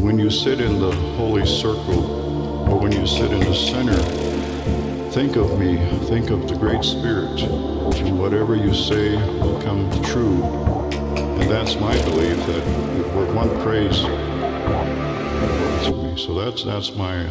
When you sit in the holy circle, or when you sit in the center, think of me, think of the Great Spirit, and whatever you say will come true. And that's my belief that what one prays. So that's that's my